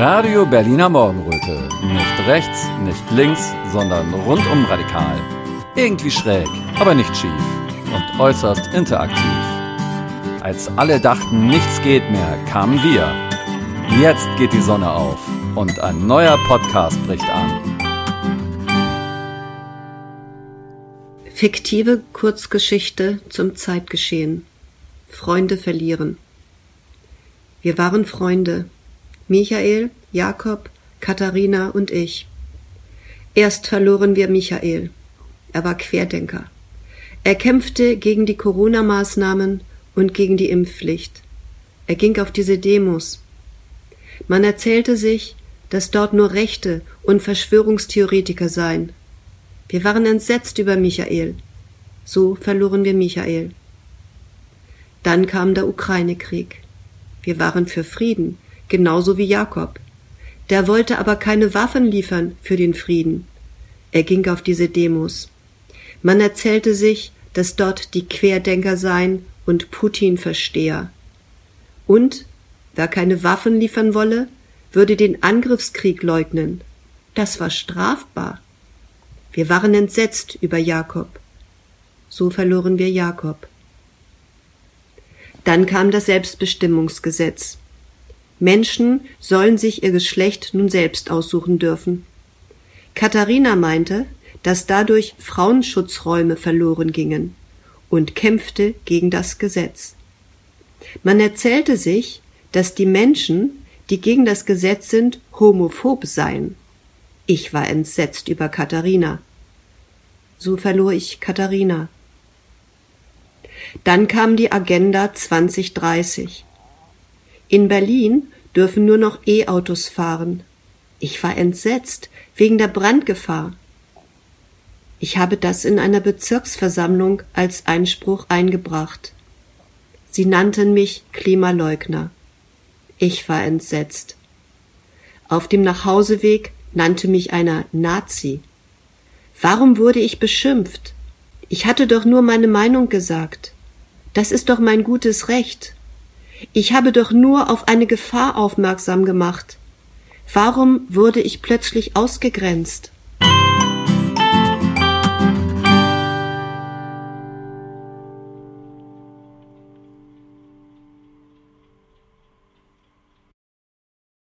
Radio Berliner Morgenröte. Nicht rechts, nicht links, sondern rundum radikal. Irgendwie schräg, aber nicht schief. Und äußerst interaktiv. Als alle dachten, nichts geht mehr, kamen wir. Jetzt geht die Sonne auf und ein neuer Podcast bricht an. Fiktive Kurzgeschichte zum Zeitgeschehen. Freunde verlieren. Wir waren Freunde. Michael, Jakob, Katharina und ich. Erst verloren wir Michael. Er war Querdenker. Er kämpfte gegen die Corona-Maßnahmen und gegen die Impfpflicht. Er ging auf diese Demos. Man erzählte sich, dass dort nur Rechte und Verschwörungstheoretiker seien. Wir waren entsetzt über Michael. So verloren wir Michael. Dann kam der Ukraine-Krieg. Wir waren für Frieden, genauso wie Jakob. Der wollte aber keine Waffen liefern für den Frieden. Er ging auf diese Demos. Man erzählte sich, dass dort die Querdenker seien und Putin-Versteher. Und wer keine Waffen liefern wolle, würde den Angriffskrieg leugnen. Das war strafbar. Wir waren entsetzt über Jakob. So verloren wir Jakob. Dann kam das Selbstbestimmungsgesetz. Menschen sollen sich ihr Geschlecht nun selbst aussuchen dürfen. Katharina meinte, dass dadurch Frauenschutzräume verloren gingen und kämpfte gegen das Gesetz. Man erzählte sich, dass die Menschen, die gegen das Gesetz sind, homophob seien. Ich war entsetzt über Katharina. So verlor ich Katharina. Dann kam die Agenda 2030. In Berlin dürfen nur noch E-Autos fahren. Ich war entsetzt wegen der Brandgefahr. Ich habe das in einer Bezirksversammlung als Einspruch eingebracht. Sie nannten mich Klimaleugner. Ich war entsetzt. Auf dem Nachhauseweg nannte mich einer Nazi. Warum wurde ich beschimpft? Ich hatte doch nur meine Meinung gesagt. Das ist doch mein gutes Recht. Ich habe doch nur auf eine Gefahr aufmerksam gemacht. Warum wurde ich plötzlich ausgegrenzt?